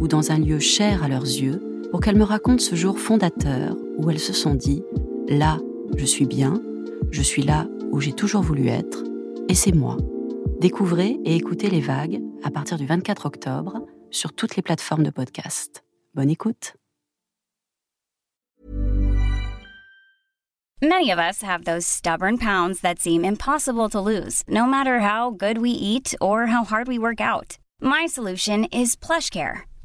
ou dans un lieu cher à leurs yeux pour qu'elles me racontent ce jour fondateur où elles se sont dit ⁇ Là, je suis bien, je suis là où j'ai toujours voulu être, et c'est moi. Découvrez et écoutez les vagues à partir du 24 octobre sur toutes les plateformes de podcast. Bonne écoute. Many of us have those stubborn pounds that seem impossible to lose, no matter how good we eat or how hard we work out. My solution is PlushCare.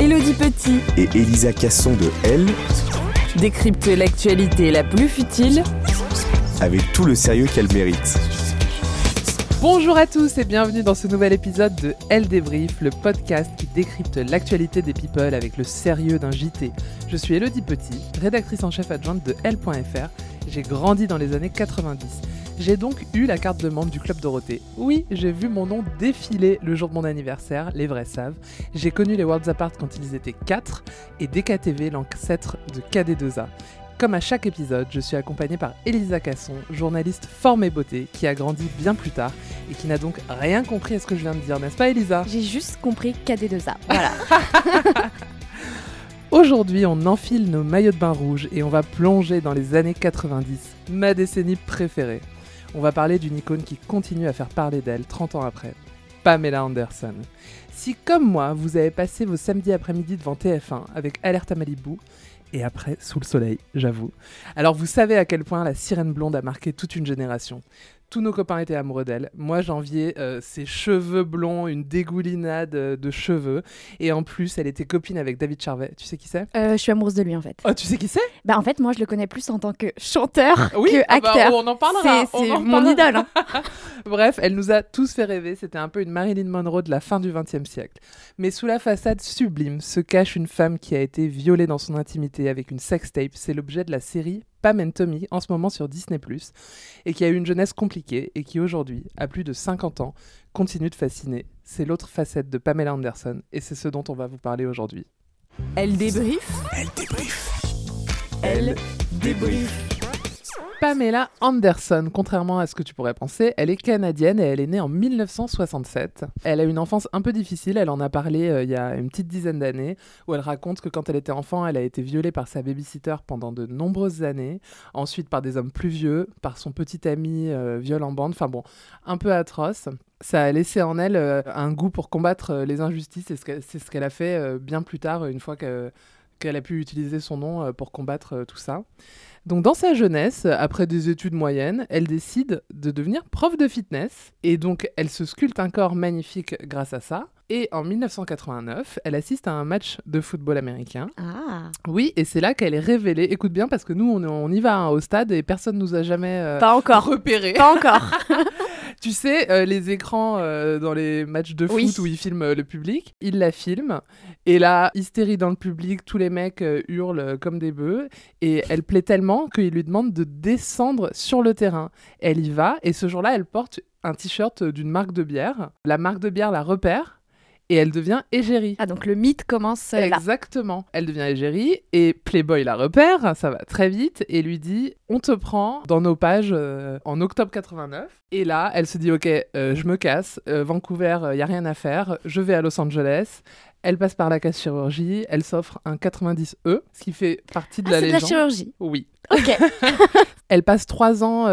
Elodie Petit Et Elisa Casson de Elle, décrypte l'actualité la plus futile avec tout le sérieux qu'elle mérite. Bonjour à tous et bienvenue dans ce nouvel épisode de Elle débrief, le podcast qui décrypte l'actualité des people avec le sérieux d'un JT. Je suis Elodie Petit, rédactrice en chef adjointe de Elle.fr. J'ai grandi dans les années 90. J'ai donc eu la carte de membre du Club Dorothée. Oui, j'ai vu mon nom défiler le jour de mon anniversaire, les vrais savent. J'ai connu les Worlds Apart quand ils étaient 4 et DKTV, l'ancêtre de KD2A. Comme à chaque épisode, je suis accompagnée par Elisa Casson, journaliste formée beauté, qui a grandi bien plus tard et qui n'a donc rien compris à ce que je viens de dire, n'est-ce pas Elisa? J'ai juste compris KD2A. Voilà. Aujourd'hui, on enfile nos maillots de bain rouges et on va plonger dans les années 90, ma décennie préférée. On va parler d'une icône qui continue à faire parler d'elle 30 ans après, Pamela Anderson. Si comme moi, vous avez passé vos samedis après-midi devant TF1 avec Alerte à Malibu, et après Sous le soleil, j'avoue. Alors vous savez à quel point la sirène blonde a marqué toute une génération. Tous nos copains étaient amoureux d'elle. Moi, j'enviais euh, ses cheveux blonds, une dégoulinade euh, de cheveux. Et en plus, elle était copine avec David Charvet. Tu sais qui c'est? Euh, je suis amoureuse de lui en fait. Oh, tu sais qui c'est? Bah en fait, moi je le connais plus en tant que chanteur Oui, que ah bah, acteur. on en parlera. C'est mon parlera. idole. hein. Bref, elle nous a tous fait rêver. C'était un peu une Marilyn Monroe de la fin du XXe siècle. Mais sous la façade sublime se cache une femme qui a été violée dans son intimité avec une sextape. C'est l'objet de la série Pam and Tommy en ce moment sur Disney+, et qui a eu une jeunesse compliquée et qui aujourd'hui, à plus de 50 ans, continue de fasciner. C'est l'autre facette de Pamela Anderson et c'est ce dont on va vous parler aujourd'hui. Elle débrief. Elle débrief. Elle débrief. Pamela Anderson, contrairement à ce que tu pourrais penser, elle est canadienne et elle est née en 1967. Elle a une enfance un peu difficile, elle en a parlé euh, il y a une petite dizaine d'années, où elle raconte que quand elle était enfant, elle a été violée par sa babysitter pendant de nombreuses années, ensuite par des hommes plus vieux, par son petit ami euh, viol en bande, enfin bon, un peu atroce. Ça a laissé en elle euh, un goût pour combattre les injustices et c'est ce qu'elle a fait bien plus tard, une fois que- qu'elle a pu utiliser son nom euh, pour combattre euh, tout ça. Donc dans sa jeunesse, après des études moyennes, elle décide de devenir prof de fitness et donc elle se sculpte un corps magnifique grâce à ça. Et en 1989, elle assiste à un match de football américain. Ah. Oui, et c'est là qu'elle est révélée. Écoute bien parce que nous on, on y va hein, au stade et personne nous a jamais euh, Pas encore. repéré. Pas encore. Tu sais, euh, les écrans euh, dans les matchs de Oui. foot où ils filment euh, le public, ils la filment. Et là, hystérie dans le public, tous les mecs euh, hurlent comme des bœufs. Et elle plaît tellement qu'ils lui demandent de descendre sur le terrain. Elle y va, et ce jour-là, elle porte un t-shirt d'une marque de bière. La marque de bière la repère. Et elle devient égérie. Ah, donc le mythe commence euh, là. Exactement. Elle devient égérie et Playboy la repère, ça va très vite, et lui dit On te prend dans nos pages euh, en octobre 89. Et là, elle se dit Ok, euh, je me casse, euh, Vancouver, il y a rien à faire, je vais à Los Angeles. Elle passe par la case chirurgie, elle s'offre un 90E, ce qui fait partie de Ah, la c'est de la légende. chirurgie. oui. Ok. Elle passe trois ans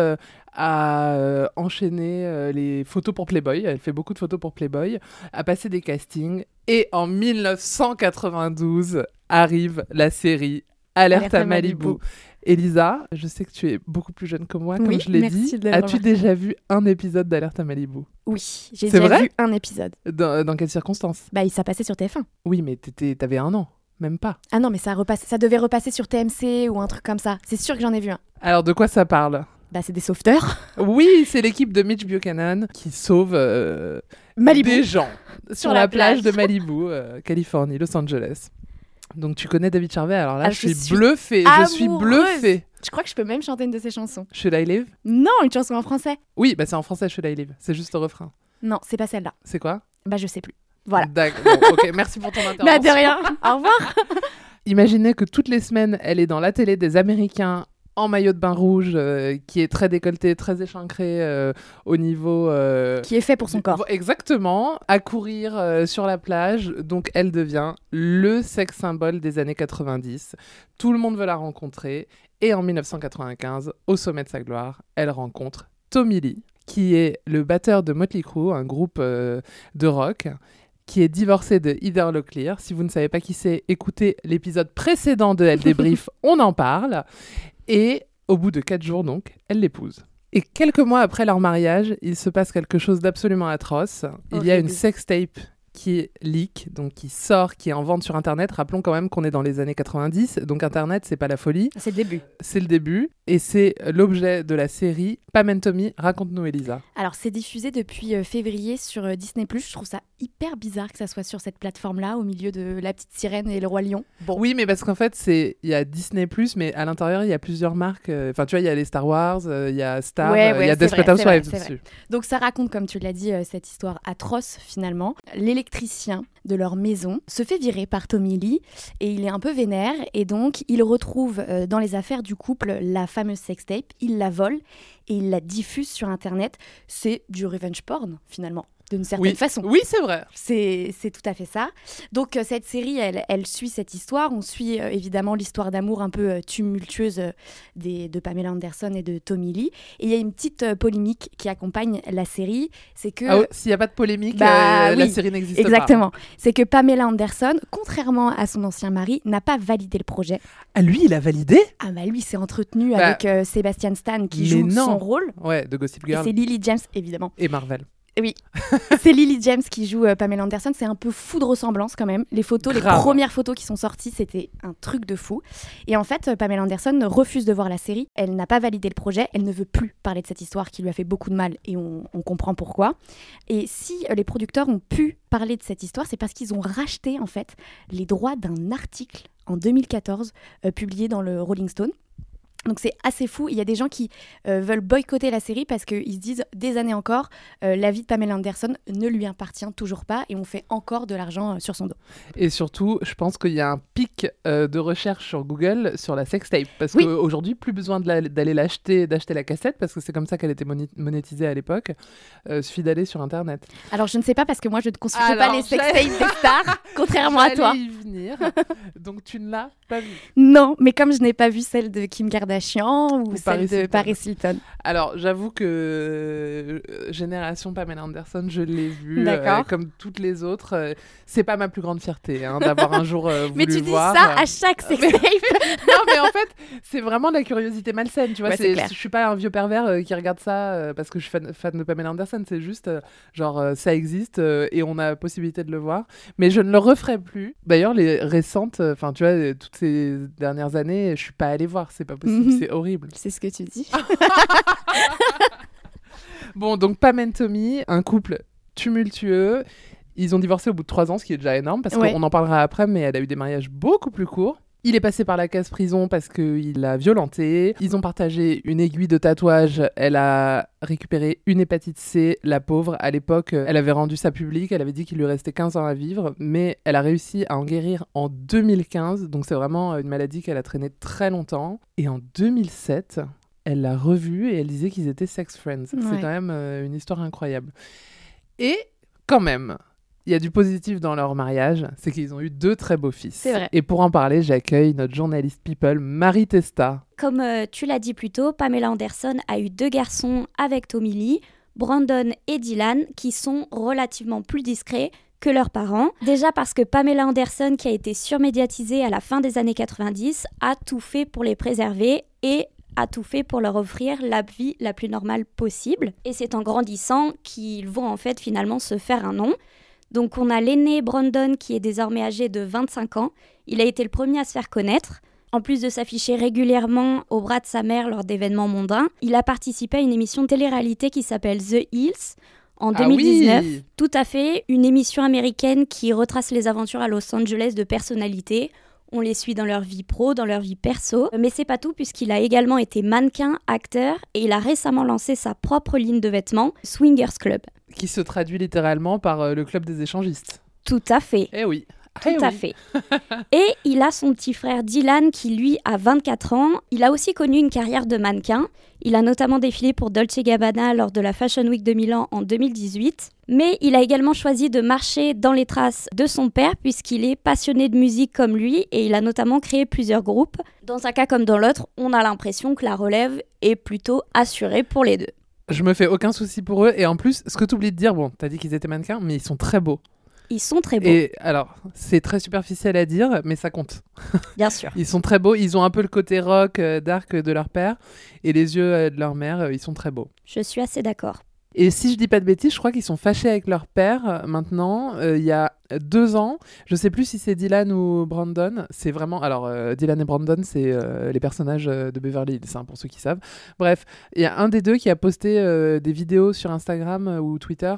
à euh, enchaîner euh, les photos pour Playboy. Elle fait beaucoup de photos pour Playboy, à passer des castings. Et en 1992 arrive la série Alerte, Alerte à Malibu. Malibu. Elisa, je sais que tu es beaucoup plus jeune que moi, comme Oui, je l'ai dit. As-tu déjà vu un épisode d'Alerte à Malibu? Oui, j'ai déjà vu un épisode. dans, dans quelles circonstances? Bah, il s'est passé sur TF1. Oui, mais t'étais- t'avais un an, même pas. Ah non, mais ça, repasse... ça devait repasser sur TMC ou un truc comme ça. C'est sûr que j'en ai vu un. Alors, de quoi ça parle? Bah, c'est des sauveteurs. Oui, c'est l'équipe de Mitch Buchanan qui sauve euh, Malibu. des gens sur, la, la plage, plage. de Malibu, euh, Californie, Los Angeles. Donc tu connais David Charvet, alors là Ah, je, je suis bluffée, je suis bluffée. Je crois que je peux même chanter une de ses chansons. Should I live? Non, une chanson en français. Oui, bah c'est en français Should I live, c'est juste au refrain. Non, c'est pas celle-là. C'est quoi? Bah, je sais plus. Voilà. D'accord, bon, ok, merci pour ton intervention. Bah, de rien. Au revoir. Imaginez que toutes les semaines, elle est dans la télé des Américains en maillot de bain rouge, euh, qui est très décolleté, très échancré euh, au niveau... euh, Qui est fait pour son corps. Exactement, à courir sur la plage. Donc elle devient le sex symbole des années 90. Tout le monde veut la rencontrer. Et en 1995, au sommet de sa gloire, elle rencontre Tommy Lee, qui est le batteur de Motley Crue, un groupe de rock qui est divorcé de Heather Locklear. Si vous ne savez pas qui c'est, écoutez l'épisode précédent de Elle débrief, on en parle. Et au bout de quatre jours, donc, elle l'épouse. Et quelques mois après leur mariage, il se passe quelque chose d'absolument atroce. Il y a une sextape qui leak, donc qui sort, qui est en vente sur Internet. Rappelons quand même qu'on est dans les années 90, donc Internet, c'est pas la folie, C'est le début. c'est le début. Et c'est l'objet de la série Pam and Tommy, raconte-nous Elisa. Alors, c'est diffusé depuis euh, février sur euh, Disney+. Je trouve ça hyper bizarre que ça soit sur cette plateforme-là, au milieu de La Petite Sirène et Le Roi Lion. Bon, Oui, mais parce qu'en fait, c'est il y a Disney+, mais à l'intérieur, il y a plusieurs marques. euh, Enfin, tu vois, il y a les Star Wars, il y a Star, Ouais, il ouais, y a Desperate Housewives dessus. Donc ça raconte, comme tu l'as dit, euh, cette histoire atroce finalement. L'électricien de leur maison se fait virer par Tommy Lee et il est un peu vénère et donc il retrouve euh, dans les affaires du couple la fameuse sextape, il la vole et il la diffuse sur internet. C'est du revenge porn finalement, d'une certaine Oui, façon. oui, c'est vrai. C'est tout à fait ça. Donc euh, cette série, elle, elle suit cette histoire. On suit euh, évidemment l'histoire d'amour un peu euh, tumultueuse des, de Pamela Anderson et de Tommy Lee. Et il y a une petite polémique qui accompagne la série, c'est que Ah ouais, S'il n'y a pas de polémique, Bah euh, la oui, série n'existe pas. exactement, c'est que Pamela Anderson, contrairement à son ancien mari, n'a pas validé le projet. Ah, lui, il a validé? Ah bah lui s'est entretenu Bah, avec euh, Sébastien Stan qui joue non. son rôle. Ouais, de Gossip Girl c'est Lily James évidemment. et Marvel. C'est Lily James qui joue euh, Pamela Anderson. C'est un peu fou de ressemblance quand même. Les photos, les premières photos qui sont sorties, c'était un truc de fou. Et en fait, euh, Pamela Anderson refuse de voir la série. Elle n'a pas validé le projet. Elle ne veut plus parler de cette histoire qui lui a fait beaucoup de mal et on, on comprend pourquoi. Et si euh, les producteurs ont pu parler de cette histoire, c'est parce qu'ils ont racheté en fait les droits d'un article en 2014 euh, publié dans le Rolling Stone. Donc c'est assez fou. Il y a des gens qui euh, veulent boycotter la série parce qu'ils se disent des années encore, euh, la vie de Pamela Anderson ne lui appartient toujours pas et on fait encore de l'argent euh, sur son dos. Et surtout, je pense qu'il y a un pic euh, de recherche sur Google sur la sextape. Parce Oui. qu'aujourd'hui, plus besoin d'aller l'acheter, d'acheter la cassette, parce que c'est comme ça qu'elle était monétisée à l'époque. Euh, suffit d'aller sur Internet. Alors je ne sais pas parce que moi je ne consulte Alors, pas les sextapes des stars, contrairement à toi. Y venir. Donc tu ne l'as pas vu. Non, mais comme je n'ai pas vu celle de Kim Kardashian ou, Ou celle Paris de Hilton. Paris Hilton. Alors, j'avoue que euh, Génération Pamela Anderson, je l'ai vu. D'accord. euh, comme toutes les autres. euh, c'est pas ma plus grande fierté hein, d'avoir un jour euh, voulu Mais tu dis voir. ça à chaque sextape. non, mais en fait, c'est vraiment de la curiosité malsaine, tu vois. Ouais, je suis pas un vieux pervers qui regarde ça parce que je suis fan, fan de Pamela Anderson. C'est juste, genre, ça existe et on a possibilité de le voir. Mais je ne le referai plus. D'ailleurs, les récentes, enfin, tu vois, toutes ces dernières années, je suis pas allée voir. C'est pas possible, Mhm. c'est horrible. C'est ce que tu dis. Bon, donc Pam and Tommy, un couple tumultueux. Ils ont divorcé au bout de trois ans, ce qui est déjà énorme parce Ouais. qu'on en parlera après, mais elle a eu des mariages beaucoup plus courts. Il est passé par la case prison parce qu'il l'a violenté. Ils ont partagé une aiguille de tatouage. Elle a récupéré une hépatite C, la pauvre. À l'époque, elle avait rendu ça public. Elle avait dit qu'il lui restait 15 ans à vivre. Mais elle a réussi à en guérir en 2015. Donc c'est vraiment une maladie qu'elle a traînée très longtemps. Et en 2007, elle l'a revu et elle disait qu'ils étaient sex friends. C'est quand même euh, une histoire incroyable. Et quand même, il y a du positif dans leur mariage, c'est qu'ils ont eu deux très beaux fils. C'est vrai. Et pour en parler, j'accueille notre journaliste people, Marie Testa. Comme euh, tu l'as dit plus tôt, Pamela Anderson a eu deux garçons avec Tommy Lee, Brandon et Dylan, qui sont relativement plus discrets que leurs parents. Déjà parce que Pamela Anderson, qui a été surmédiatisée à la fin des années 90, a tout fait pour les préserver et a tout fait pour leur offrir la vie la plus normale possible. Et c'est en grandissant qu'ils vont en fait finalement se faire un nom. Donc on a l'aîné Brandon qui est désormais âgé de 25 ans. Il a été le premier à se faire connaître. En plus de s'afficher régulièrement au bras de sa mère lors d'événements mondains, il a participé à une émission de télé-réalité qui s'appelle The Hills en Ah 2019. oui Tout à fait, une émission américaine qui retrace les aventures à Los Angeles de personnalités. On les suit dans leur vie pro, dans leur vie perso. Mais c'est pas tout puisqu'il a également été mannequin, acteur et il a récemment lancé sa propre ligne de vêtements, Swingers Club. Qui se traduit littéralement par euh, le club des échangistes. Tout à fait. Eh oui. Tout Eh à oui. fait. Et il a son petit frère Dylan qui, lui, a 24 ans. Il a aussi connu une carrière de mannequin. Il a notamment défilé pour Dolce Gabbana lors de la Fashion Week de Milan en 2018. Mais il a également choisi de marcher dans les traces de son père puisqu'il est passionné de musique comme lui et il a notamment créé plusieurs groupes. Dans un cas comme dans l'autre, on a l'impression que la relève est plutôt assurée pour les deux. Je me fais aucun souci pour eux. Et en plus, ce que tu oublies de dire, bon, t'as dit qu'ils étaient mannequins, mais ils sont très beaux. Ils sont très beaux, Et alors, c'est très superficiel à dire, mais ça compte. bien sûr. Ils sont très beaux. Ils ont un peu le côté rock, euh, dark de leur père. Et les yeux euh, de leur mère, euh, ils sont très beaux. Je suis assez d'accord. Et si je dis pas de bêtises, je crois qu'ils sont fâchés avec leur père euh, maintenant. euh, il y a deux ans, je sais plus si c'est Dylan ou Brandon. C'est vraiment. Alors, euh, Dylan et Brandon, c'est euh, les personnages euh, de Beverly Hills, hein, pour ceux qui savent. Bref, il y a un des deux qui a posté euh, des vidéos sur Instagram euh, ou Twitter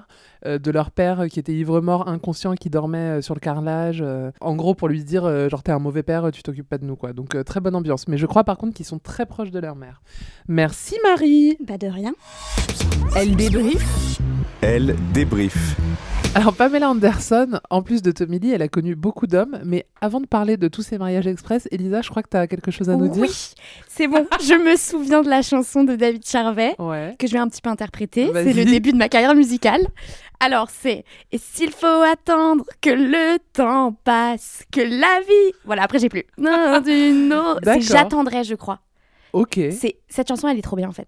euh, de leur père euh, qui était ivre-mort, inconscient, qui dormait euh, sur le carrelage. euh, en gros, pour lui dire, euh, genre, t'es un mauvais père, tu t'occupes pas de nous, quoi. Donc, euh, très bonne ambiance. Mais je crois par contre qu'ils sont très proches de leur mère. Merci Marie. Pas de rien. Elle débrief. Elle débrief. Alors Pamela Anderson, en plus de Tommy Lee, elle a connu beaucoup d'hommes, mais avant de parler de tous ces mariages express, Elisa, je crois que tu as quelque chose à nous dire. Oui, c'est bon. je me souviens de la chanson de David Charvet Ouais. que je vais un petit peu interpréter. C'est le début de ma carrière musicale. Alors c'est Et s'il faut attendre que le temps passe, que la vie. Voilà, après j'ai plus. Non, d'une autre. C'est D'accord. J'attendrai, je crois. Ok. C'est Cette chanson, elle est trop bien en fait.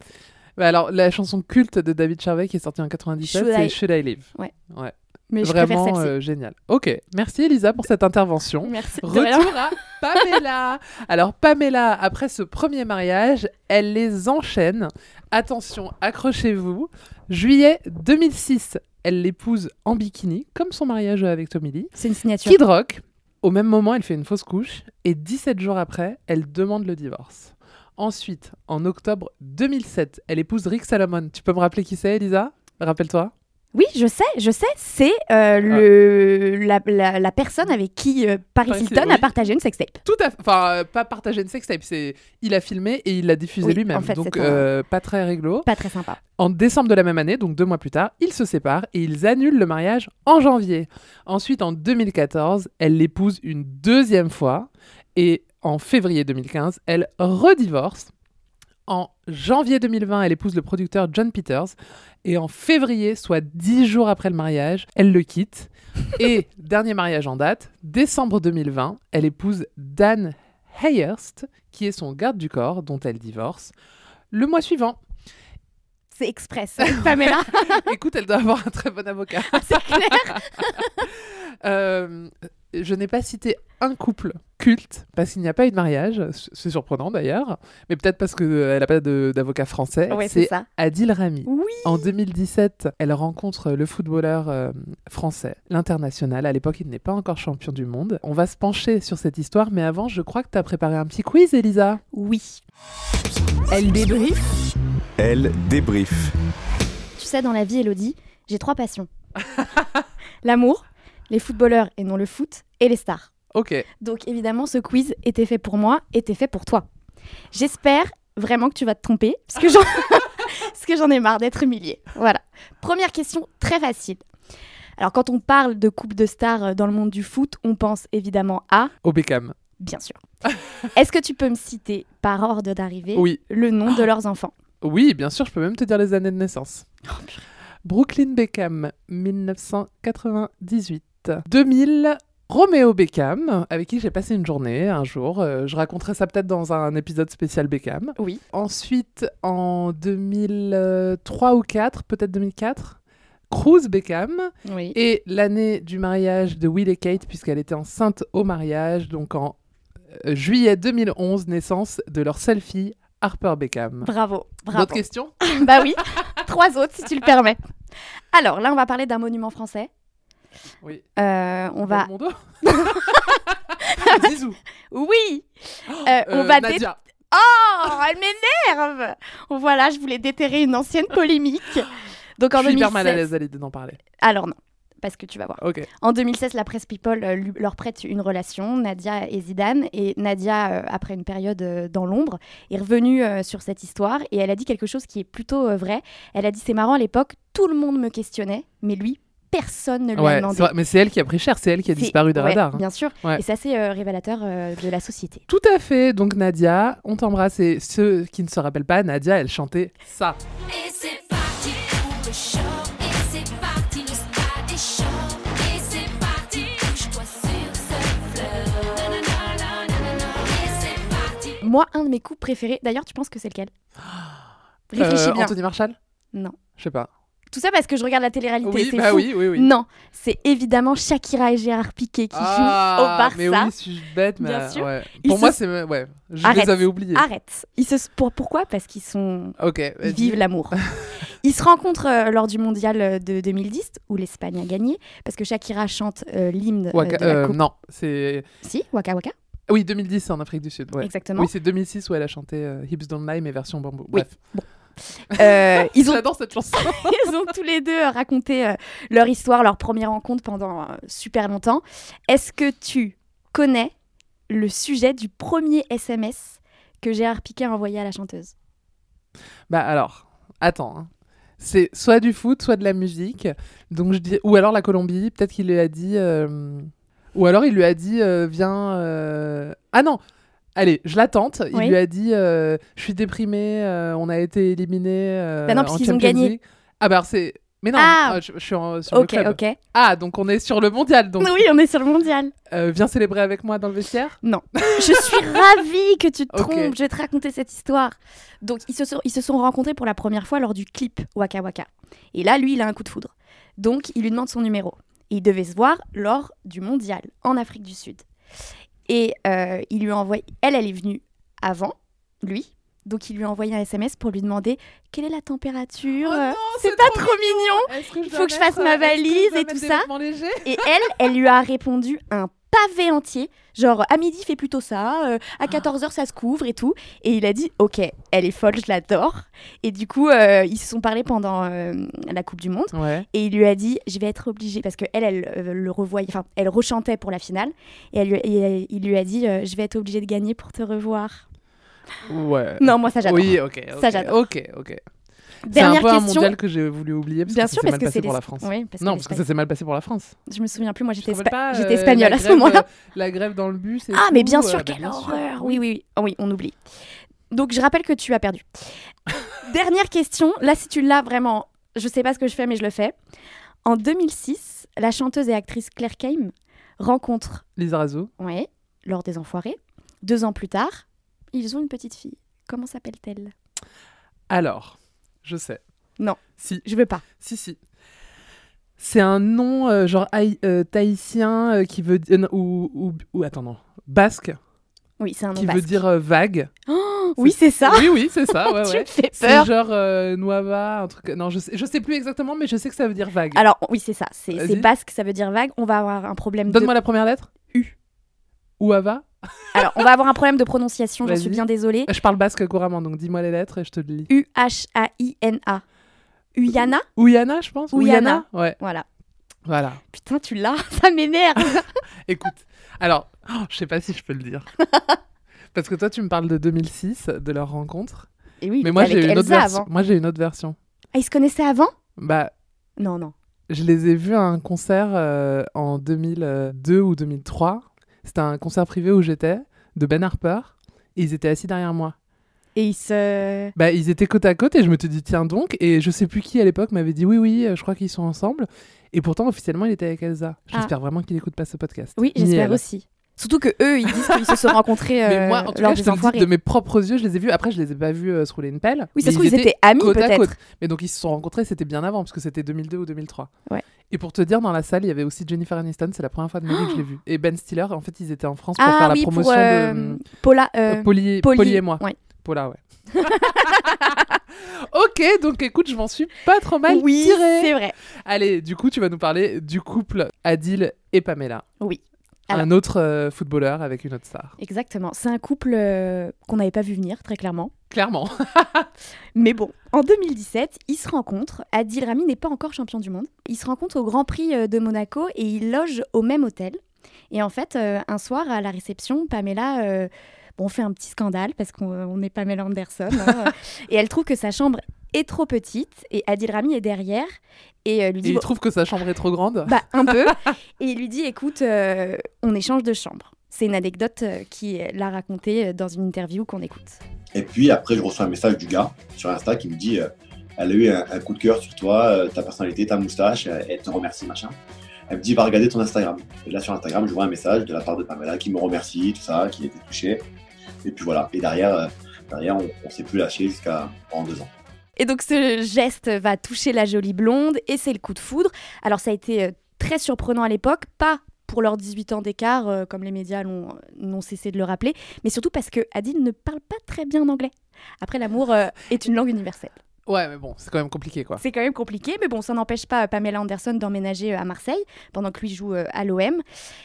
Bah alors la chanson culte de David Charvet qui est sortie en 97, Should c'est I- Should I Live. Ouais. Ouais. Mais Vraiment euh, génial. Ok. Merci Elisa pour cette intervention. Merci. Retour à Pamela. Alors Pamela, après ce premier mariage, elle les enchaîne. Attention, accrochez-vous. Juillet 2006, elle l'épouse en bikini, comme son mariage avec Tommy Lee. C'est une signature. Kid Rock, au même moment, elle fait une fausse couche et 17 jours après, elle demande le divorce. Ensuite, en octobre 2007, elle épouse Rick Salomon. Tu peux me rappeler qui c'est, Elisa? Rappelle-toi. Oui, je sais, je sais. C'est euh, le la, la- la personne avec qui euh, Paris Paris- Hilton oui. a partagé une sextape. Tout à fait. Enfin, euh, pas partager une sextape. C'est il a filmé et il l'a diffusé Oui, lui-même. en fait, donc un- pas très réglo. Pas très sympa. En décembre de la même année, donc deux mois plus tard, ils se séparent et ils annulent le mariage en janvier. Ensuite, en 2014, elle l'épouse une deuxième fois et en février 2015, elle redivorce. En janvier 2020, elle épouse le producteur John Peters et en février, soit dix jours après le mariage, elle le quitte. Et dernier mariage en date, décembre 2020, elle épouse Dan Hayhurst, qui est son garde du corps, dont elle divorce, le mois suivant. C'est express. Pamela, Écoute, elle doit avoir un très bon avocat. c'est clair. Euh, je n'ai pas cité un couple culte parce qu'il n'y a pas eu de mariage. C'est surprenant d'ailleurs, mais peut-être parce qu'elle n'a pas d'avocat français. Ouais, c'est. Adil Rami. Oui. En 2017, elle rencontre le footballeur euh, français, l'international. À l'époque, il n'est pas encore champion du monde. On va se pencher sur cette histoire, mais avant, je crois que tu as préparé un petit quiz, Elisa. Oui. Elle débrief. Elle débrief. Tu sais, dans la vie, Elodie, j'ai trois passions. L'amour, les footballeurs et non le foot, et les stars. Ok. Donc évidemment, ce quiz était fait pour moi, était fait pour toi. J'espère vraiment que tu vas te tromper, parce que j'en, parce que j'en ai marre d'être humiliée. Voilà. Première question très facile. Alors quand on parle de couple de stars euh, dans le monde du foot, on pense évidemment à, Au Beckham. bien sûr. Est-ce que tu peux me citer par ordre d'arrivée Oui. le nom de leurs enfants? Oui, bien sûr, je peux même te dire les années de naissance. Oh, Brooklyn Beckham, 1998. 2000, Roméo Beckham, avec qui j'ai passé une journée un jour. Euh, je raconterai ça peut-être dans un épisode spécial Beckham. Oui. Ensuite, en 2003 ou 4, peut-être 2004, Cruz Beckham. Oui. Et l'année du mariage de Will et Kate, puisqu'elle était enceinte au mariage, donc en euh, juillet 2011, naissance de leur seule fille, Harper Beckham. Bravo, bravo. D'autres questions? Bah oui, trois autres si tu le permets. Alors là, on va parler d'un monument français. Oui. Euh, on va. Mon dos Zizou. Oui Euh, On Euh, va dé- Nadia. Oh, elle m'énerve Voilà, je voulais déterrer une ancienne polémique. Donc en Je suis hyper 2016... mal à l'aise à l'idée d'en parler. Alors non, parce que tu vas voir. En 2016, la presse People euh, leur prête une relation, Nadia et Zidane. Et Nadia, euh, après une période euh, dans l'ombre, est revenue euh, sur cette histoire et elle a dit quelque chose qui est plutôt euh, vrai. Elle a dit c'est marrant à l'époque, tout le monde me questionnait, mais lui, personne ne lui a Ouais, demandé. c'est vrai, mais c'est elle qui a pris cher, c'est elle qui a disparu des ouais, radars. hein. Bien sûr. Ouais. Et c'est assez euh, révélateur euh, de la société. Tout à fait. Donc Nadia, on t'embrasse. Et ceux qui ne se rappellent pas, Nadia, elle chantait ça. Et c'est parti pour le show. Et c'est parti le stade est chaud. Et c'est parti, touche-toi sur ce fleur. Nanana, nanana. Et c'est parti. Moi, un de mes coups préférés, d'ailleurs, tu penses que c'est lequel? Réfléchis Euh, bien. Anthony Marshall? Non. Je sais pas. Tout ça parce que je regarde la télé-réalité. Oui, bah fou. oui, oui, oui. Non, c'est évidemment Shakira et Gérard Piqué qui jouent au Barça. mais oui, suis-je bête, mais Bien sûr. ouais. Pour se moi, c'est ouais, je Arrête. les avais oubliés. Arrête. Ils se... pour... Pourquoi? Parce qu'ils sont... Ok. Ils vivent l'amour. Ils se rencontrent euh, lors du mondial euh, de 2010 où l'Espagne a gagné parce que Shakira chante euh, l'hymne euh, Waka- de la Coupe. non, c'est Si, Waka Waka. oui 2010 c'est en Afrique du Sud. Ouais. Exactement. Oui, c'est 2006 où elle a chanté euh, Hips Don't Lie mais version bambou. Oui. Bref. Euh, ils ont J'adore cette chanson. ils ont tous les deux raconté euh, leur histoire, leur première rencontre pendant euh, super longtemps. Est-ce que tu connais le sujet du premier SMS que Gérard Piquet a envoyé à la chanteuse? Bah alors, attends. hein. C'est soit du foot, soit de la musique. Donc je dis ou alors la Colombie, peut-être qu'il lui a dit euh, ou alors il lui a dit euh, viens euh, Ah non. Allez, je la tente. Il Oui. lui a dit euh, je suis déprimé, euh, on a été éliminé euh, Bah non, puisqu'ils ont gagné. League. Ah bah c'est mais non, Ah. je, je suis en- sur le Ok, club. ok. Ah, donc on est sur le mondial. Donc Oui, on est sur le mondial. viens célébrer avec moi dans le vestiaire? Non. Je suis ravie que tu te trompes. Je vais te raconter cette histoire. Donc, ils se, sont, ils se sont rencontrés pour la première fois lors du clip Waka Waka. Et là, lui, il a un coup de foudre. Donc, il lui demande son numéro. Et ils devaient se voir lors du mondial en Afrique du Sud. Et euh, il lui a envoyé. Elle, elle est venue avant, lui. Donc, il lui a envoyé un SMS pour lui demander quelle est la température? euh, c'est pas trop mignon. Il faut que je fasse ma valise et tout ça. Et elle, elle lui a répondu un pavé entier, genre à midi fait plutôt ça, euh, à 14h ça se couvre et tout. Et il a dit ok, elle est folle, je l'adore. Et du coup, euh, ils se sont parlé pendant euh, la Coupe du Monde. Ouais. Et il lui a dit je vais être obligée, parce que elle, elle le revoyait, enfin elle rechantait pour la finale. Et, elle il lui a dit je vais être obligée de gagner pour te revoir. Ouais. Non, moi ça j'adore. Oui, ok. ok, Ça, j'adore. Ok, ok. C'est un Dernière peu un question. mondial que j'ai voulu oublier parce Bien que sûr, ça s'est mal passé pour la France. Oui, parce non, parce que ça s'est mal passé pour la France. Je me souviens plus, moi j'étais euh, espagnole à ce moment-là. la grève dans le bus. Ah, mais bien euh, sûr, bah, quelle bien sûr. horreur Oui, oui, oui. Oui, on oublie. Donc, je rappelle que tu as perdu. Dernière question. Là, si tu l'as vraiment, je sais pas ce que je fais, mais je le fais. En 2006, la chanteuse et actrice Claire Kame rencontre, Lisa Razou. ouais, lors des Enfoirés. Deux ans plus tard, ils ont une petite fille. Comment s'appelle-t-elle? Alors, je sais. Non. Si. Je veux pas. Si, si. C'est un nom euh, genre haï- euh, tahitien euh, qui veut dire. ou, ou, ou- Attends, non. Basque. Oui, c'est un nom Qui basque. veut dire vague. Oh, oui, c'est ça. Oui, oui, c'est ça. Ouais, tu ouais. me fais C'est peur. genre euh, Nuava, un truc. Non, je sais, je sais plus exactement, mais je sais que ça veut dire vague. Alors, oui, c'est ça. C'est c'est basque, ça veut dire vague. On va avoir un problème de... Donne-moi la première lettre. U. Ouava. Alors, on va avoir un problème de prononciation, j'en suis bien désolée. Je parle basque couramment, donc dis-moi les lettres et je te le lis. U-H-A-I-N-A. Uyana Ouyana, je pense. Ouyana. Ouais, Voilà. voilà. Putain, tu l'as Ça m'énerve Écoute, alors, Oh, je sais pas si je peux le dire. Parce que toi, tu me parles de 2006, de leur rencontre. Et oui, Mais moi, j'ai une autre version. Moi, j'ai une autre version. Ah, ils se connaissaient avant? Bah, Non, non. je les ai vus à un concert euh, en 2002 ou 2003. C'était un concert privé où j'étais, de Ben Harper. Et ils étaient assis derrière moi. Et ils se. Bah, ils étaient côte à côte et je me suis dit, tiens donc. Et je sais plus qui à l'époque m'avait dit, oui, oui, euh, je crois qu'ils sont ensemble. Et pourtant, officiellement, il était avec Elsa. J'espère vraiment qu'il écoute pas ce podcast. Oui, j'espère aussi. Surtout que eux, ils disent qu'ils se sont rencontrés Mais euh, moi, en tout cas, je te de mes propres yeux, je les ai vus. Après, je les ai pas vus euh, se rouler une pelle. Oui, ça se trouve, ils étaient amis, côte à peut-être. Mais donc, ils se sont rencontrés, c'était bien avant, parce que c'était 2002 ou 2003. Ouais. Et pour te dire, dans la salle, il y avait aussi Jennifer Aniston, c'est la première fois de ma vie que je l'ai vu. Et Ben Stiller, en fait, ils étaient en France pour Ah faire oui, la pour, promotion euh, de. Paula, euh, Euh, Polly, Polly, Polly et moi. ouais. Paula, ouais. ok, donc écoute, je m'en suis pas trop mal Oui, tirée. c'est vrai. Allez, du coup, tu vas nous parler du couple Adil et Pamela. Oui. Un autre euh, footballeur avec une autre star. Exactement. C'est un couple euh, qu'on n'avait pas vu venir, très clairement. Clairement. Mais bon, en 2017, ils se rencontrent. Adil Rami n'est pas encore champion du monde. Ils se rencontrent au Grand Prix euh, de Monaco et ils logent au même hôtel. Et en fait, euh, un soir, à la réception, Pamela euh, bon, fait un petit scandale parce qu'on on est Pamela Anderson. hein, et elle trouve que sa chambre est trop petite et Adil Rami est derrière et euh, lui Et dit il bon, trouve que sa chambre est trop grande. bah, un peu. et il lui dit écoute, euh, on échange de chambre. C'est une anecdote euh, qui l'a racontée euh, dans une interview qu'on écoute. Et puis après, je reçois un message du gars sur Insta qui me dit euh, Elle a eu un, coup de cœur sur toi, euh, ta personnalité, ta moustache, euh, elle te remercie, machin. Elle me dit Va regarder ton Instagram. Et là, sur Instagram, je vois un message de la part de Pamela qui me remercie, tout ça, qui était touché. Et puis voilà. Et derrière, euh, derrière on, on s'est plus lâché jusqu'à pendant deux ans. Et donc ce geste va toucher la jolie blonde et c'est le coup de foudre. Alors ça a été euh, très surprenant à l'époque, pas pour leurs 18 ans d'écart, euh, comme les médias n'ont cessé de le rappeler, mais surtout parce que Adil ne parle pas très bien anglais. Après, l'amour euh, est une langue universelle. Ouais, mais bon, c'est quand même compliqué, quoi. C'est quand même compliqué, mais bon, ça n'empêche pas Pamela Anderson d'emménager euh, à Marseille pendant que lui joue euh, à l'OM.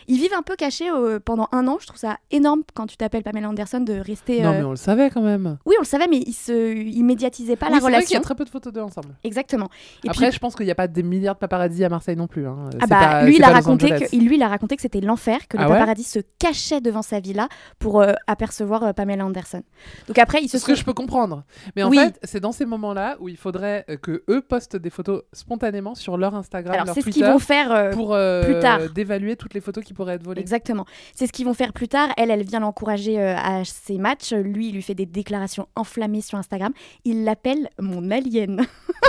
Ils vivent un peu cachés euh, pendant un an. Je trouve ça énorme quand tu t'appelles Pamela Anderson de rester. Non, euh, mais on le savait quand même. Oui, on le savait, mais ils se, ils médiatisaient pas Oui, la c'est vrai qu'il y relation. a très peu de photos d'eux ensemble. Exactement. Et Après, puis- je pense qu'il n'y a pas des milliards de paparazzi à Marseille non plus. hein. Ah bah, pas- lui, il a raconté que, lui, il a raconté que c'était l'enfer, que Ah ouais paparazzi se cachaient devant sa villa pour euh, apercevoir euh, Pamela Anderson. Donc après, ils se ce sont... que je peux comprendre. Mais en Oui. fait, c'est dans ces moments-là où il faudrait euh, que eux postent des photos spontanément sur leur Instagram, Alors, leur c'est ce qu'ils vont faire euh, pour euh, plus tard. d'évaluer toutes les photos qui pourraient être volées. Exactement. C'est ce qu'ils vont faire plus tard. Elle, elle vient l'encourager euh, à ses matchs. Lui, il lui fait des déclarations enflammées sur Instagram. Il l'appelle mon alien.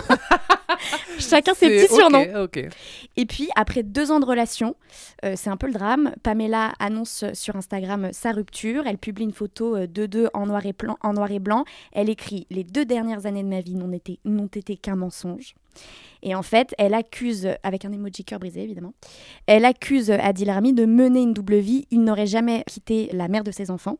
Chacun ses petits surnoms. Et puis, après deux ans de relation, euh, c'est un peu le drame. Pamela annonce sur Instagram sa rupture. Elle publie une photo euh, de deux en noir et, blanc, en noir et blanc. Elle écrit Les deux dernières années de ma vie n'ont été, n'ont été qu'un mensonge. Et en fait, elle accuse, avec un emoji cœur brisé évidemment, elle accuse Adil Rami de mener une double vie. Il n'aurait jamais quitté la mère de ses enfants.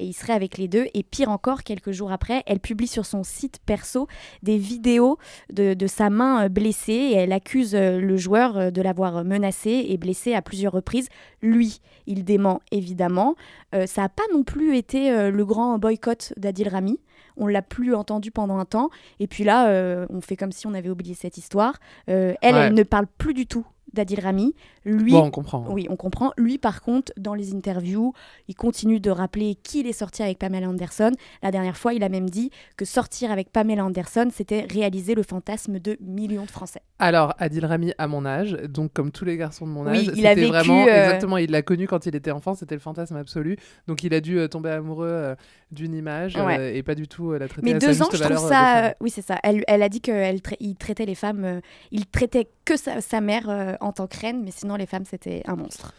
Et il serait avec les deux. Et pire encore, quelques jours après, elle publie sur son site perso des vidéos de, de sa main euh, blessée. Et elle accuse euh, le joueur euh, de l'avoir menacé et blessé à plusieurs reprises. Lui, il dément évidemment. Euh, ça n'a pas non plus été le grand boycott d'Adil Rami. On l'a plus entendu pendant un temps. Et puis là, euh, on fait comme si on avait oublié cette histoire. Euh, elle, Ouais. elle ne parle plus du tout d'Adil Rami. Lui, Bon, on comprend. Oui, on comprend. Lui, par contre, dans les interviews, il continue de rappeler qu'il est sorti avec Pamela Anderson. La dernière fois, il a même dit que sortir avec Pamela Anderson, c'était réaliser le fantasme de millions de Français. Alors, Adil Rami à mon âge, donc comme tous les garçons de mon Oui, âge, il a vécu, vraiment euh, exactement. Il l'a connu quand il était enfant, c'était le fantasme absolu. Donc, il a dû euh, tomber amoureux euh, d'une image Ouais. et pas du tout la traiter Mais à sa deux ans, juste je trouve ça. oui, c'est ça. Elle, elle a dit qu'il traitait les femmes. il traitait que sa, sa mère en tant que reine, mais sinon, les femmes, c'était un monstre.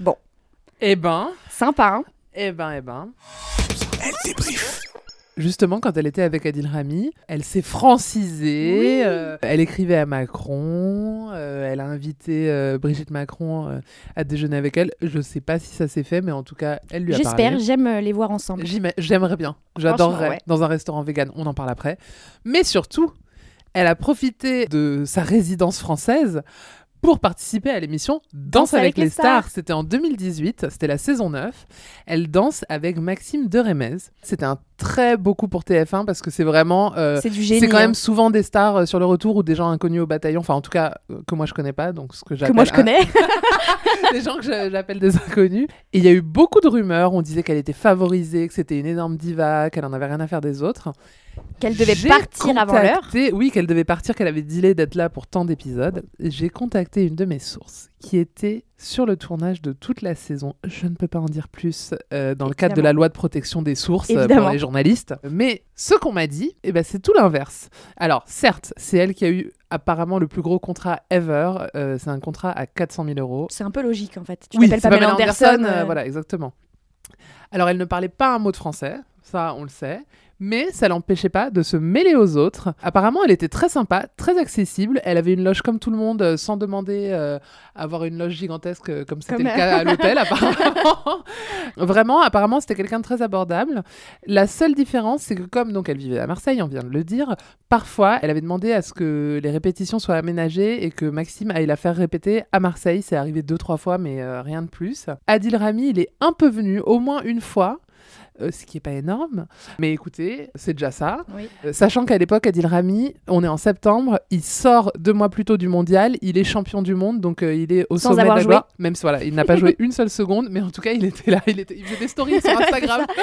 Bon. Eh ben. Sympa, hein Eh ben, eh ben. Justement, quand elle était avec Adil Rami, elle s'est francisée. Oui. euh, elle écrivait à Macron. euh, elle a invité euh, Brigitte Macron euh, à déjeuner avec elle. Je sais pas si ça s'est fait, mais en tout cas, elle lui a parlé. J'espère, j'aime les voir ensemble. J'aimerais bien. J'adorerais. ouais. Dans un restaurant vegan, on en parle après. Mais surtout, elle a profité de sa résidence française pour participer à l'émission Danse avec, les stars. C'était en 2018, c'était la saison 9. Elle danse avec Maxime Deremez. C'était un très beau coup pour TF1 parce que c'est vraiment. euh, C'est du génie. c'est quand même hein. souvent des stars euh, sur le retour ou des gens inconnus au bataillon. Enfin, en tout cas, euh, que moi je connais pas. Donc, ce que que moi je un- connais. des gens que j'appelle des inconnus. Et il y a eu beaucoup de rumeurs. On disait qu'elle était favorisée, que c'était une énorme diva, qu'elle en avait rien à faire des autres. Qu'elle devait partir avant l'heure. contacté- Oui, qu'elle devait partir, qu'elle avait dealé d'être là pour tant d'épisodes. J'ai contacté une de mes sources qui était sur le tournage de toute la saison. Je ne peux pas en dire plus euh, dans le cadre de la loi de protection des sources euh, pour les journalistes. Mais ce qu'on m'a dit, eh ben, c'est tout l'inverse. Alors, certes, c'est elle qui a eu apparemment le plus gros contrat ever. Euh, c'est un contrat à 400 000 euros. C'est un peu logique en fait. Tu Oui, t'appelles Pamela Anderson. euh, euh, voilà, exactement. Alors, elle ne parlait pas un mot de français, ça, on le sait. Mais ça l'empêchait pas de se mêler aux autres. Apparemment, elle était très sympa, très accessible. Elle avait une loge comme tout le monde, euh, sans demander euh, avoir une loge gigantesque euh, comme c'était le cas à l'hôtel, apparemment. Vraiment, apparemment, c'était quelqu'un de très abordable. La seule différence, c'est que comme donc elle vivait à Marseille, on vient de le dire, parfois, elle avait demandé à ce que les répétitions soient aménagées et que Maxime aille la faire répéter à Marseille. C'est arrivé deux, trois fois, mais euh, rien de plus. Adil Rami, il est un peu venu, au moins une fois. Euh, ce qui est pas énorme, mais écoutez, c'est déjà ça. Oui. Euh, sachant qu'à l'époque, Adil Rami, on est en septembre, il sort deux mois plus tôt du mondial, il est champion du monde, donc euh, il est au Sans sommet de la gloire. Même si voilà, il n'a pas joué une seule seconde, mais en tout cas, il était là, il, était, il faisait des stories sur Instagram.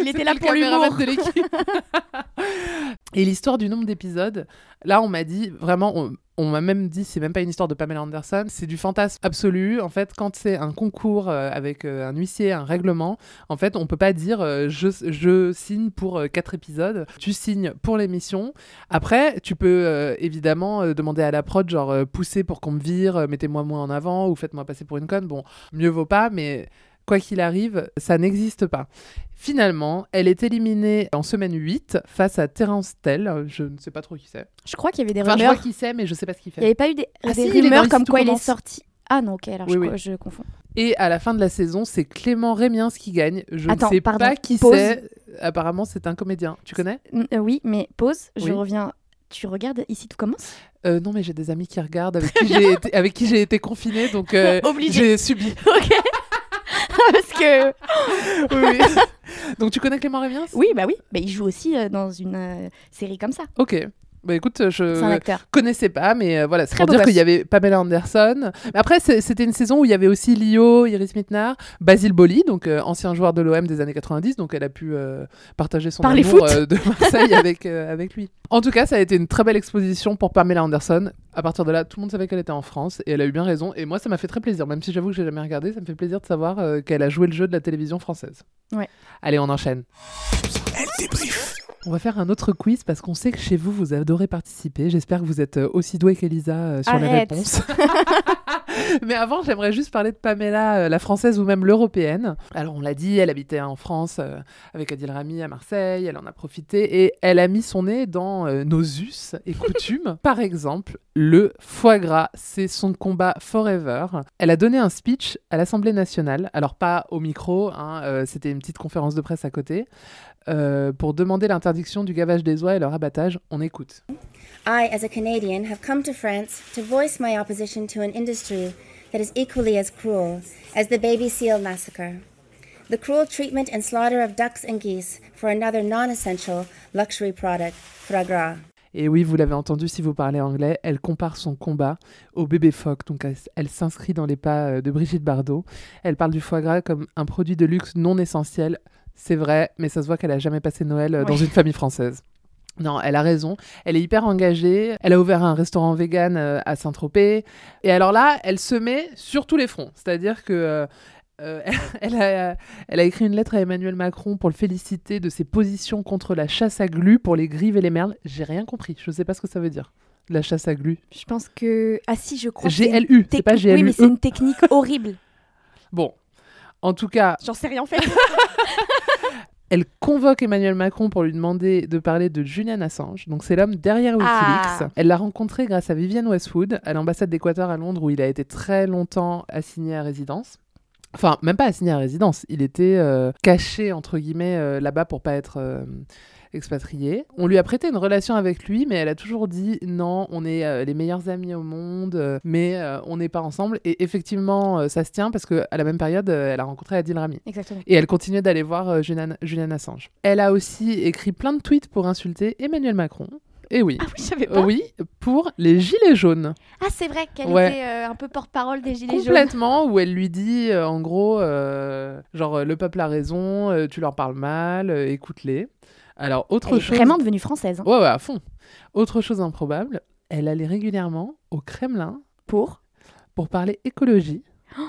Il était là pour l'humour. de l'équipe. Et l'histoire du nombre d'épisodes, là, on m'a dit vraiment, on, m'a même dit, c'est même pas une histoire de Pamela Anderson, c'est du fantasme absolu. En fait, quand c'est un concours euh, avec euh, un huissier, un règlement, en fait, on peut pas dire euh, je, je signe pour quatre épisodes. Tu signes pour l'émission. Après, tu peux évidemment demander à la prod, genre pousser pour qu'on me vire, mettez-moi moins en avant ou faites-moi passer pour une conne. Bon, mieux vaut pas, mais quoi qu'il arrive, ça n'existe pas. Finalement, elle est éliminée en semaine 8 face à Terence Tell. Je ne sais pas trop qui c'est. Je crois qu'il y avait des Enfin, je vois rumeurs. qui c'est, mais je sais pas ce qu'il Il n'y fait. avait pas eu des, Ah des si, rumeurs comme quoi il est sorti. Ah non, ok, alors Oui, je, oui. je confonds. Et à la fin de la saison, c'est Clément Rémiens qui gagne. Je Attends, ne sais pardon, pas qui c'est. Apparemment, c'est un comédien. Tu connais? Euh, oui, mais pause, je reviens. Tu regardes ici tout commence? Euh, Non, mais j'ai des amis qui regardent, avec qui j'ai été, avec qui j'ai été confinée, donc euh, j'ai subi. Ok. Parce que Oui, oui. donc tu connais Clément Rémiens oui, bah oui, bah, il joue aussi euh, dans une euh, série comme ça. Ok. Bah écoute, je connaissais pas, mais euh, voilà, c'est Très pour dire qu'il y avait Pamela Anderson. Mais après, c'était une saison où il y avait aussi Lio, Iris Mitnar, Basile Boli, donc euh, ancien joueur de l'OM des années 90, donc elle a pu euh, partager son Parler amour euh, de Marseille avec, euh, avec lui. En tout cas, ça a été une très belle exposition pour Pamela Anderson. À partir de là, tout le monde savait qu'elle était en France et elle a eu bien raison. Et moi, ça m'a fait très plaisir, même si j'avoue que j'ai jamais regardé, ça me fait plaisir de savoir euh, qu'elle a joué le jeu de la télévision française. Ouais. Allez, on enchaîne. On va faire un autre quiz parce qu'on sait que chez vous, vous adorez participer. J'espère que vous êtes euh, aussi doué qu'Elisa euh, sur les réponses. Mais avant, j'aimerais juste parler de Pamela, euh, la française ou même l'européenne. Alors, on l'a dit, elle habitait en France avec Adil Rami à Marseille. Elle en a profité et elle a mis son nez dans nos us et coutumes. Par exemple, le foie gras, c'est son combat forever. Elle a donné un speech à l'Assemblée nationale. Alors, pas au micro, hein, euh, c'était une petite conférence de presse à côté. Euh, pour demander l'interdiction du gavage des oies et leur abattage. On écoute. I, as a Canadian, have come to France to voice my opposition to an industry that is equally as cruel as the baby seal massacre. The cruel treatment and slaughter of ducks and geese for another non essential luxury product, foie gras. Et oui, vous l'avez entendu si vous parlez anglais, elle compare son combat au bébé phoque. Donc elle, elle s'inscrit dans les pas euh, de Brigitte Bardot. Elle parle du foie gras comme un produit de luxe non essentiel. C'est vrai, mais ça se voit qu'elle a jamais passé Noël euh, dans Oui. une famille française. Non, elle a raison. Elle est hyper engagée. Elle a ouvert un restaurant vegan euh, à Saint-Tropez. Et alors là, elle se met sur tous les fronts. C'est-à-dire que euh, elle, a, elle a écrit une lettre à Emmanuel Macron pour le féliciter de ses positions contre la chasse à glu pour les grives et les merles. J'ai rien compris. Je sais pas ce que ça veut dire. La chasse à glu. Je pense que. Ah si, je crois GLU, c'est pas technique- Oui, mais c'est une technique horrible. Bon. En tout cas, J'en sais rien en fait. elle convoque Emmanuel Macron pour lui demander de parler de Julian Assange. Donc c'est l'homme derrière Wikileaks. Ah. Elle l'a rencontré grâce à Vivienne Westwood à l'ambassade d'Équateur à Londres où il a été très longtemps assigné à résidence. Enfin, même pas assigné à résidence. Il était euh, caché, entre guillemets, euh, là-bas pour pas être euh, On lui a prêté une relation avec lui, mais elle a toujours dit non, on est euh, les meilleurs amis au monde, euh, mais euh, on n'est pas ensemble. Et effectivement, ça se tient parce qu'à la même période, elle a rencontré Adil Rami. Exactement. Et elle continuait d'aller voir Julian, Julian Assange. Elle a aussi écrit plein de tweets pour insulter Emmanuel Macron. Et oui. Ah oui, je savais pas. Oui, pour les gilets jaunes. Ah, c'est vrai qu'elle Ouais. était euh, un peu porte-parole des Gilets jaunes. Complètement, où elle lui dit, euh, en gros, euh, genre, le peuple a raison, tu leur parles mal, écoute-les. Alors, autre Elle est chose. vraiment devenue française. hein. Ouais, ouais, à fond. Autre chose improbable, elle allait régulièrement au Kremlin. Pour Pour parler écologie.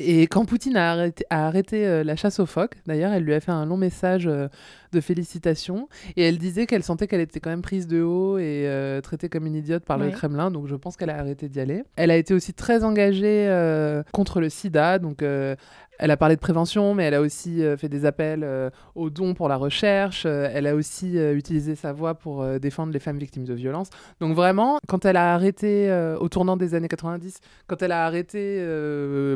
Et quand Poutine a arrêté, a arrêté euh, la chasse aux phoques, d'ailleurs, elle lui a fait un long message euh, de félicitations. Et elle disait qu'elle sentait qu'elle était quand même prise de haut et euh, traitée comme une idiote par le. Kremlin. Donc je pense qu'elle a arrêté d'y aller. Elle a été aussi très engagée contre le sida. Donc elle a parlé de prévention, mais elle a aussi euh, fait des appels euh, aux dons pour la recherche. Euh, elle a aussi utilisé sa voix pour défendre les femmes victimes de violences. Donc vraiment, quand elle a arrêté, au tournant des années 90, quand elle a arrêté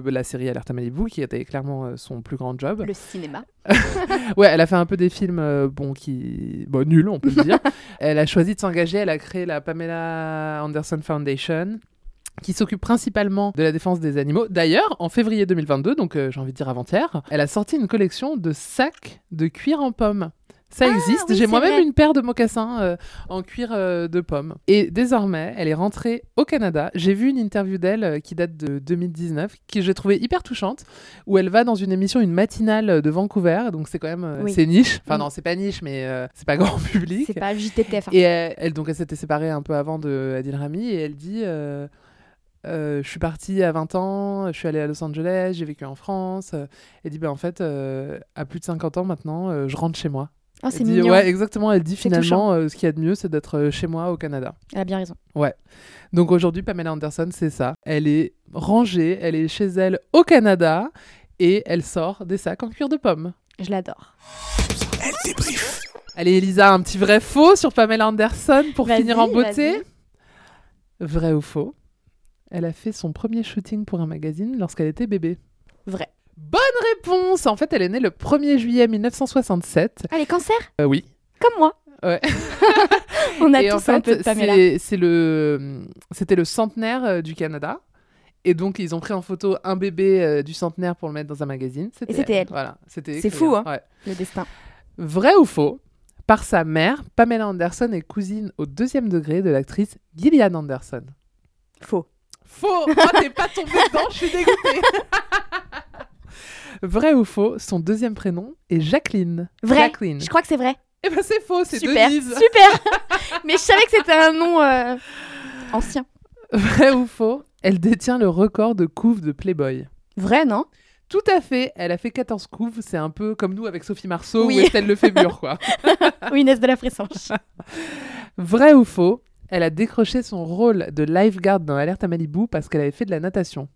la série Alerte à Malibu, qui était clairement son plus grand job. le cinéma. ouais, elle a fait un peu des films, bon, qui... Bon, nuls, on peut le dire. elle a choisi de s'engager, elle a créé la Pamela Anderson Foundation qui s'occupe principalement de la défense des animaux. D'ailleurs, en février 2022, donc euh, j'ai envie de dire avant-hier, elle a sorti une collection de sacs de cuir en pomme. Ça existe. oui, J'ai moi-même une paire de mocassins euh, en cuir euh, de pomme. Et désormais, elle est rentrée au Canada. J'ai vu une interview d'elle euh, qui date de 2019, qui j'ai trouvé hyper touchante, où elle va dans une émission, une matinale de Vancouver. Donc c'est quand même, Oui. c'est niche. Enfin non, c'est pas niche, mais c'est pas grand public. C'est pas JTTF. Et elle, elle- donc elle s'était séparée un peu avant de Adil Rami et elle dit euh, je suis partie à 20 ans, je suis allée à Los Angeles, j'ai vécu en France. Euh, Elle dit bah, en fait euh, à plus de 50 ans maintenant, euh, je rentre chez moi. Oh, c'est Elle mignon. Ouais, exactement. Elle dit finalement euh, ce qu'il y a de mieux, c'est d'être chez moi au Canada. Elle a bien raison. Ouais. Donc aujourd'hui, Pamela Anderson, c'est ça. Elle est rangée, elle est chez elle au Canada et elle sort des sacs en cuir de pomme. Je l'adore. Allez, Elisa, un petit vrai faux sur Pamela Anderson pour finir en beauté. Vrai ou faux? Elle a fait son premier shooting pour un magazine lorsqu'elle était bébé. Vrai. Bonne réponse En fait, elle est née le 1er juillet 1967. Ah, les cancers? Euh, oui. Comme moi. Ouais. On a Et tous en fait, un peu de Pamela. c'est- c'est le, c'était le centenaire euh, du Canada. Et donc, ils ont pris en photo un bébé euh, du centenaire pour le mettre dans un magazine. Et c'était elle. Voilà. C'était C'est fou, hein, Ouais. le destin. Vrai ou faux Par sa mère, Pamela Anderson est cousine au deuxième degré de l'actrice Gillian Anderson. Faux. Faux Oh, t'es pas tombé dedans, je suis dégoûtée Vrai ou faux Son deuxième prénom est Jacqueline. Vrai. Jacqueline. Je crois que c'est vrai. Eh ben c'est faux, c'est Super. Denise. Super. Mais je savais que c'était un nom euh, ancien. Vrai ou faux Elle détient le record de couves de Playboy. Vrai, non? Tout à fait, elle a fait 14 couves, c'est un peu comme nous avec Sophie Marceau Oui. ou Estelle Lefébure, quoi. Ou Inès de la Fressange. Vrai ou faux Elle a décroché son rôle de lifeguard dans Alerte à Malibu parce qu'elle avait fait de la natation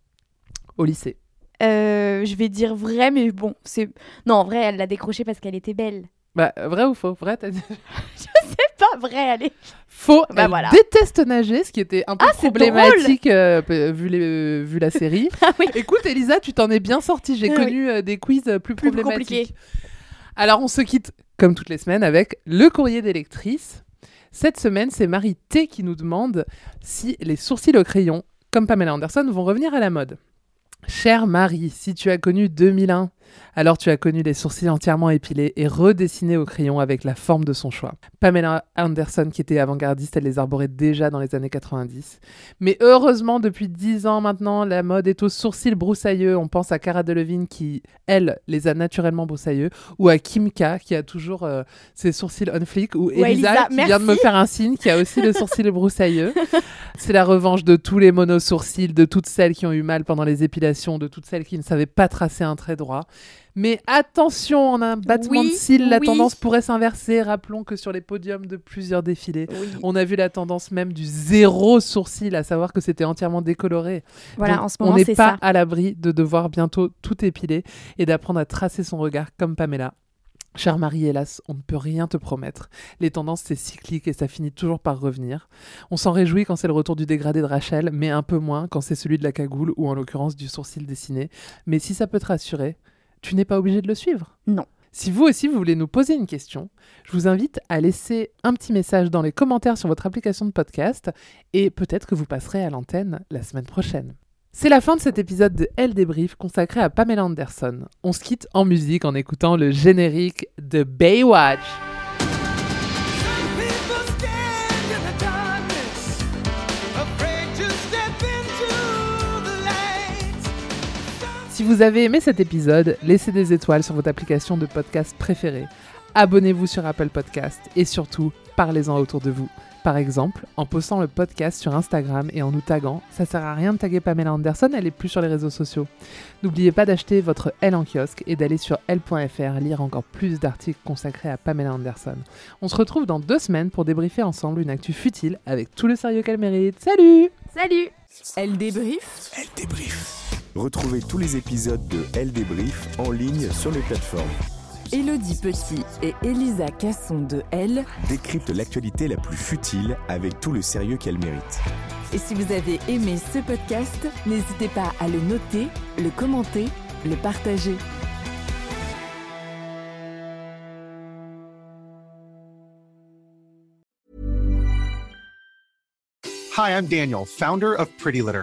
au lycée. Euh, je vais dire vrai, mais bon, c'est. Non, en vrai, elle l'a décroché parce qu'elle était belle. Bah, vrai ou faux? Vrai, t'as dit? C'est pas vrai, allez. Faux. Bah elle voilà. déteste nager, ce qui était un peu Ah, problématique euh, vu, les- vu la série. Ah oui. Écoute, Elisa, tu t'en es bien sortie. J'ai Oui. connu euh, des quiz plus, Plus problématiques. compliqués. Alors, on se quitte, comme toutes les semaines, avec le courrier des lectrices. Cette semaine, c'est Marie T qui nous demande si les sourcils au crayon, comme Pamela Anderson, vont revenir à la mode. Chère Marie, si tu as connu 2001, alors tu as connu les sourcils entièrement épilés et redessinés au crayon avec la forme de son choix. Pamela Anderson, qui était avant-gardiste, elle les arborait déjà dans les années 90. Mais heureusement, depuis 10 ans maintenant, la mode est aux sourcils broussailleux. On pense à Cara Delevingne qui, elle, les a naturellement broussailleux, ou à Kim K qui a toujours euh, ses sourcils on flick, ou Elisa, Elisa, qui vient de me faire un signe, qui a aussi le sourcil broussailleux. C'est la revanche de tous les monosourcils, de toutes celles qui ont eu mal pendant les épilations, de toutes celles qui ne savaient pas tracer un trait droit. Mais attention, en un battement Oui, de cils, la oui. tendance pourrait s'inverser. Rappelons que sur les podiums de plusieurs défilés, Oui. on a vu la tendance même du zéro sourcil, à savoir que c'était entièrement décoloré. Voilà, Donc, en ce moment, on n'est pas ça. à l'abri de devoir bientôt tout épiler et d'apprendre à tracer son regard comme Pamela. Cher Marie, hélas, on ne peut rien te promettre. Les tendances, c'est cyclique et ça finit toujours par revenir. On s'en réjouit quand c'est le retour du dégradé de Rachel, mais un peu moins quand c'est celui de la cagoule ou en l'occurrence du sourcil dessiné. Mais si ça peut te rassurer, tu n'es pas obligé de le suivre. Non. Si vous aussi vous voulez nous poser une question, je vous invite à laisser un petit message dans les commentaires sur votre application de podcast et peut-être que vous passerez à l'antenne la semaine prochaine. C'est la fin de cet épisode de Elle débrief consacré à Pamela Anderson. On se quitte en musique en écoutant le générique de Baywatch. Si vous avez aimé cet épisode, laissez des étoiles sur votre application de podcast préférée. Abonnez-vous sur Apple Podcast et surtout, parlez-en autour de vous. Par exemple, en postant le podcast sur Instagram et en nous taguant, ça sert à rien de taguer Pamela Anderson, elle est plus sur les réseaux sociaux. N'oubliez pas d'acheter votre L en kiosque et d'aller sur L.fr lire encore plus d'articles consacrés à Pamela Anderson. On se retrouve dans deux semaines pour débriefer ensemble une actu futile avec tout le sérieux qu'elle mérite. Salut Salut Elle débrief Elle débrief. Retrouvez tous les épisodes de Elle débrief en ligne sur les plateformes. Élodie Petit et Elisa Casson de Elle. Décrypte l'actualité la plus futile avec tout le sérieux qu'elle mérite. Et si vous avez aimé ce podcast, n'hésitez pas à le noter, le commenter, le partager. Hi, I'm Daniel, founder of Pretty Litter.